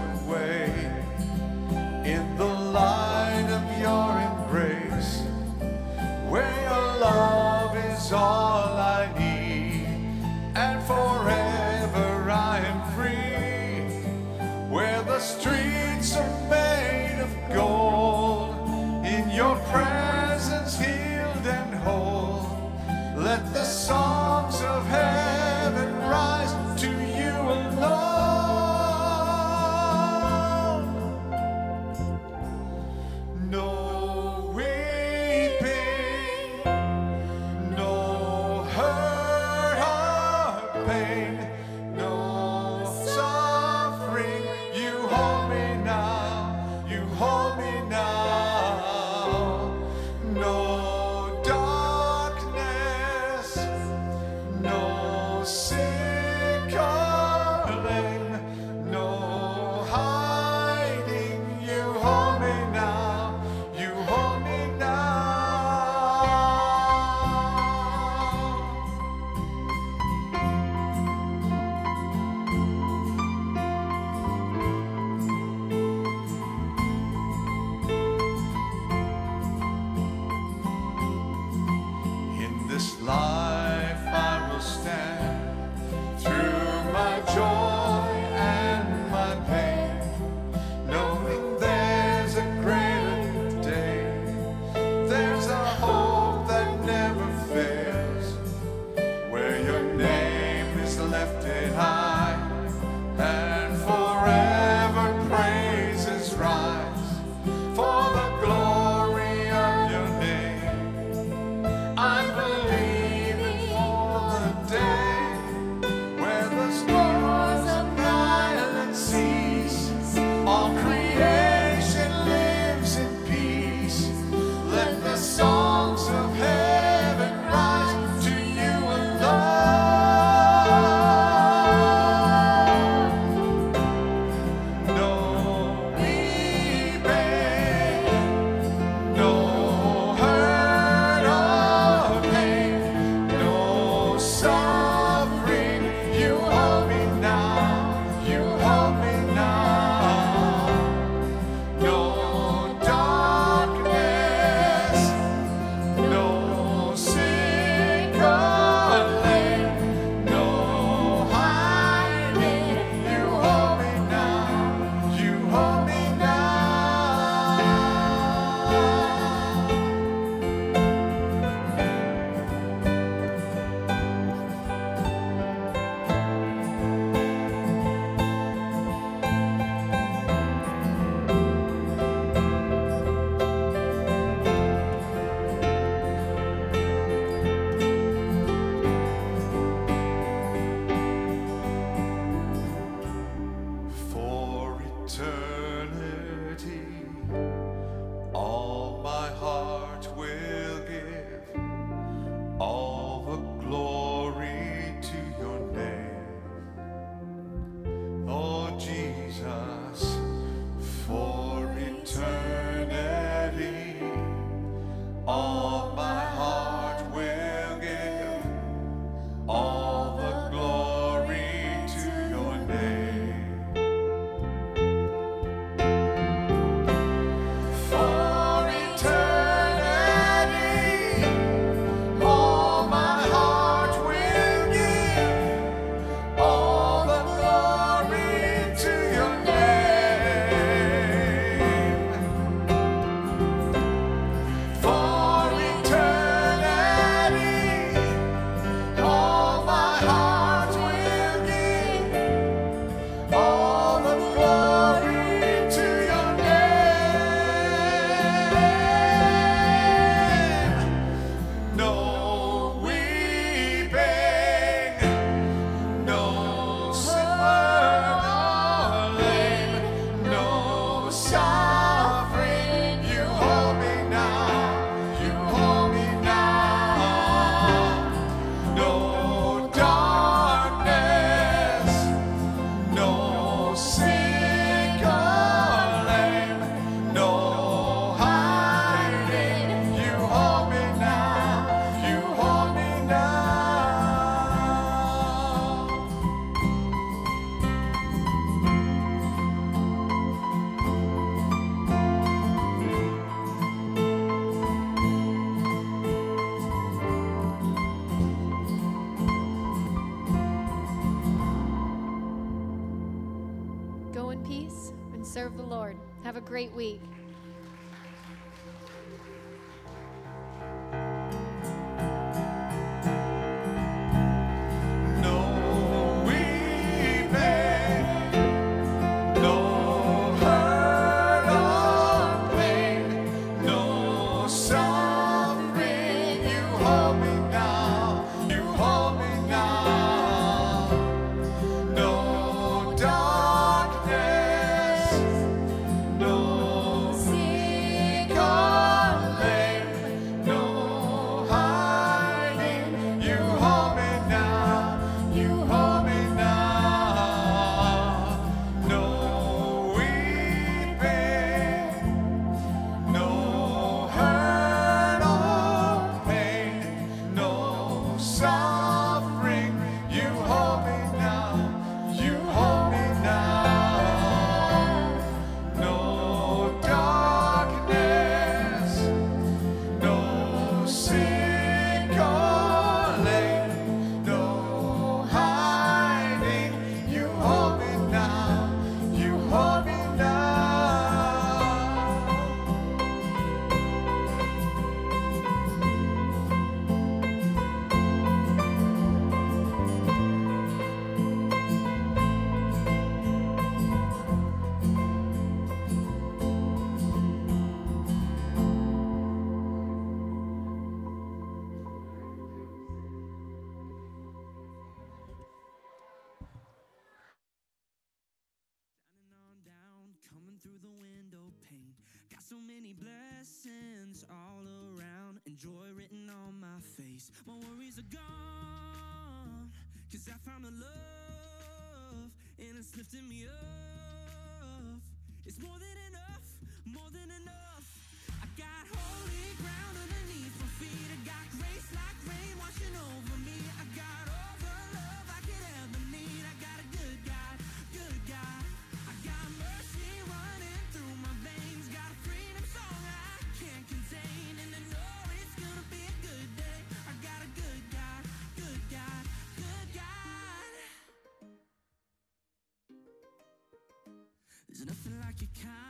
There's nothing like your kindness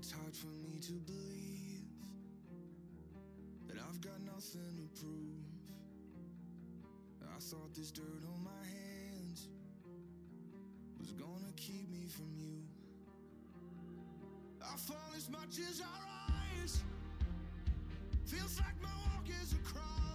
It's hard for me to believe that I've got nothing to prove. I thought this dirt on my hands was gonna keep me from you. I fall as much as I rise. Feels like my walk is a crime.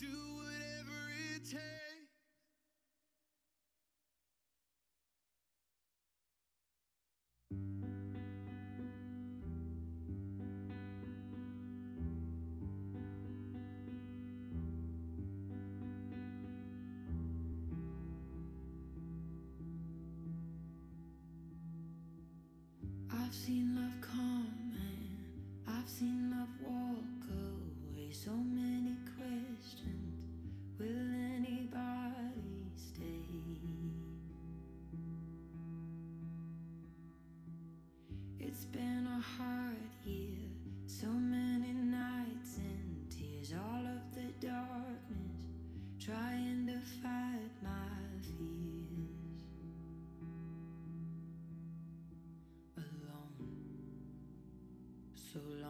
do whatever it takes. I've seen love come and I've seen so long.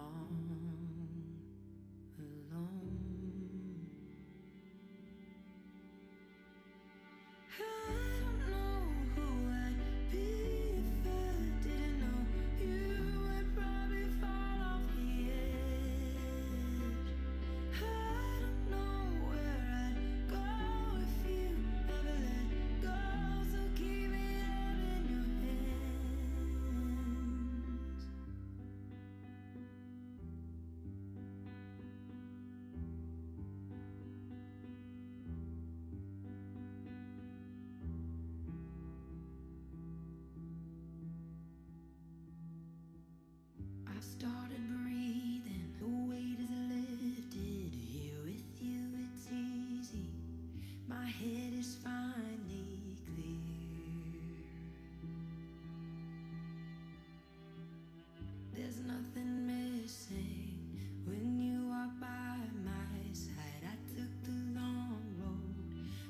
There's nothing missing when you are by my side. I took the long road,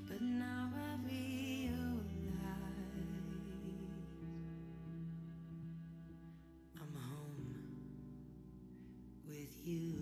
but now I realize I'm home with you.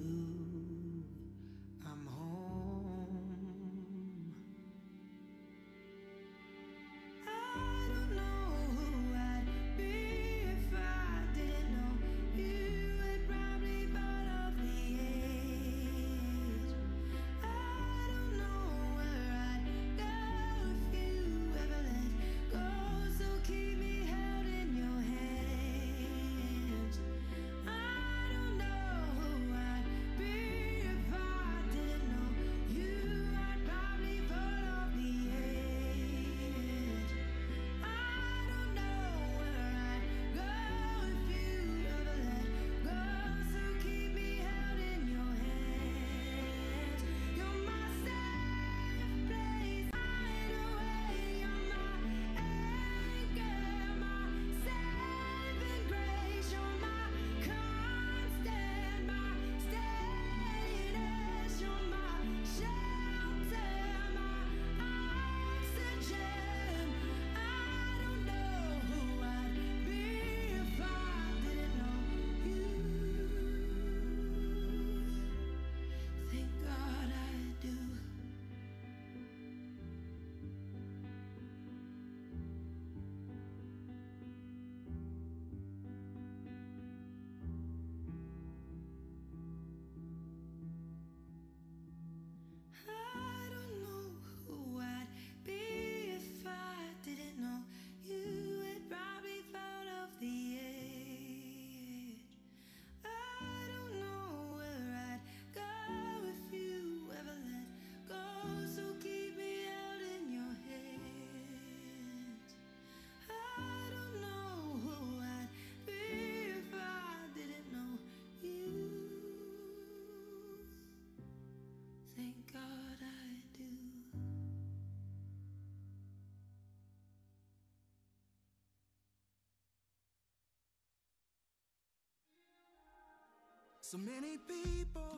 So many people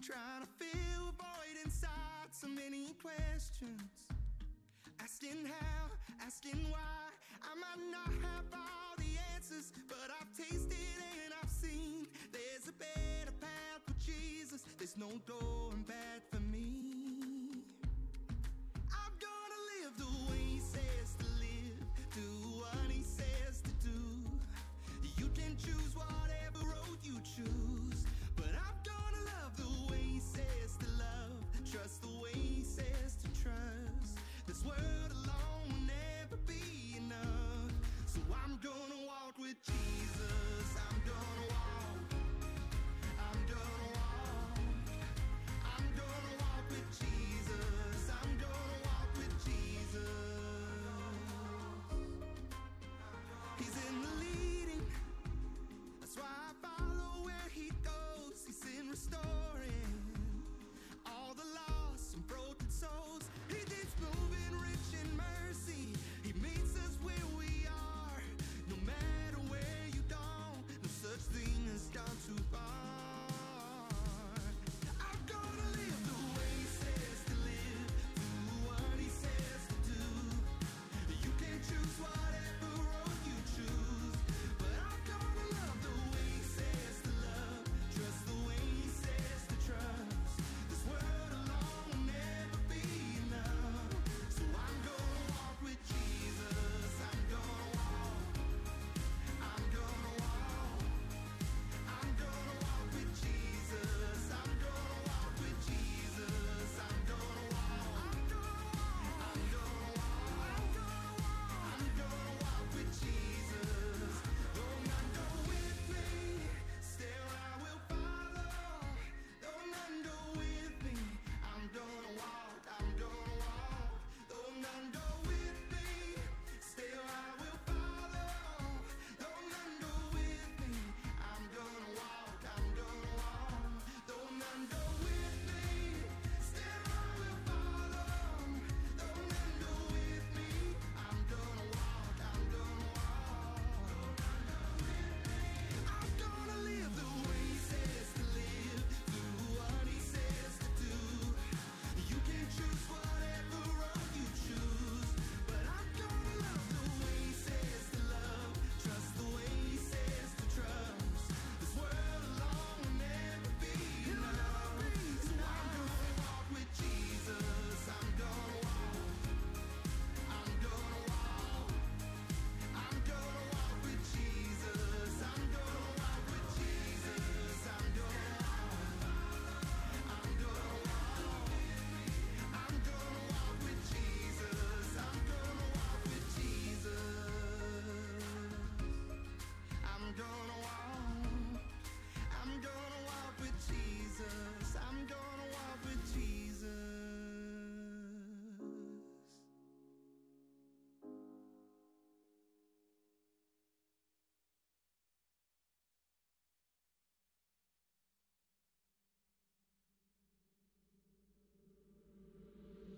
trying to fill a void inside. So many questions asking how, asking why. I might not have all the answers, but I've tasted and I've seen. There's a better path with Jesus. There's no door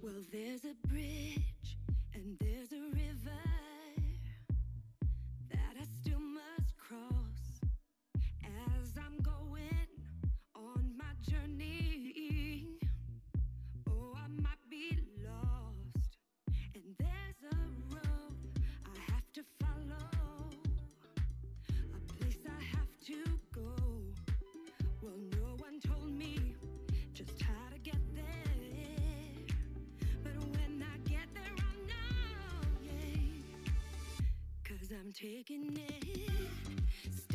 Well, there's a bridge and there's a river. I'm taking it.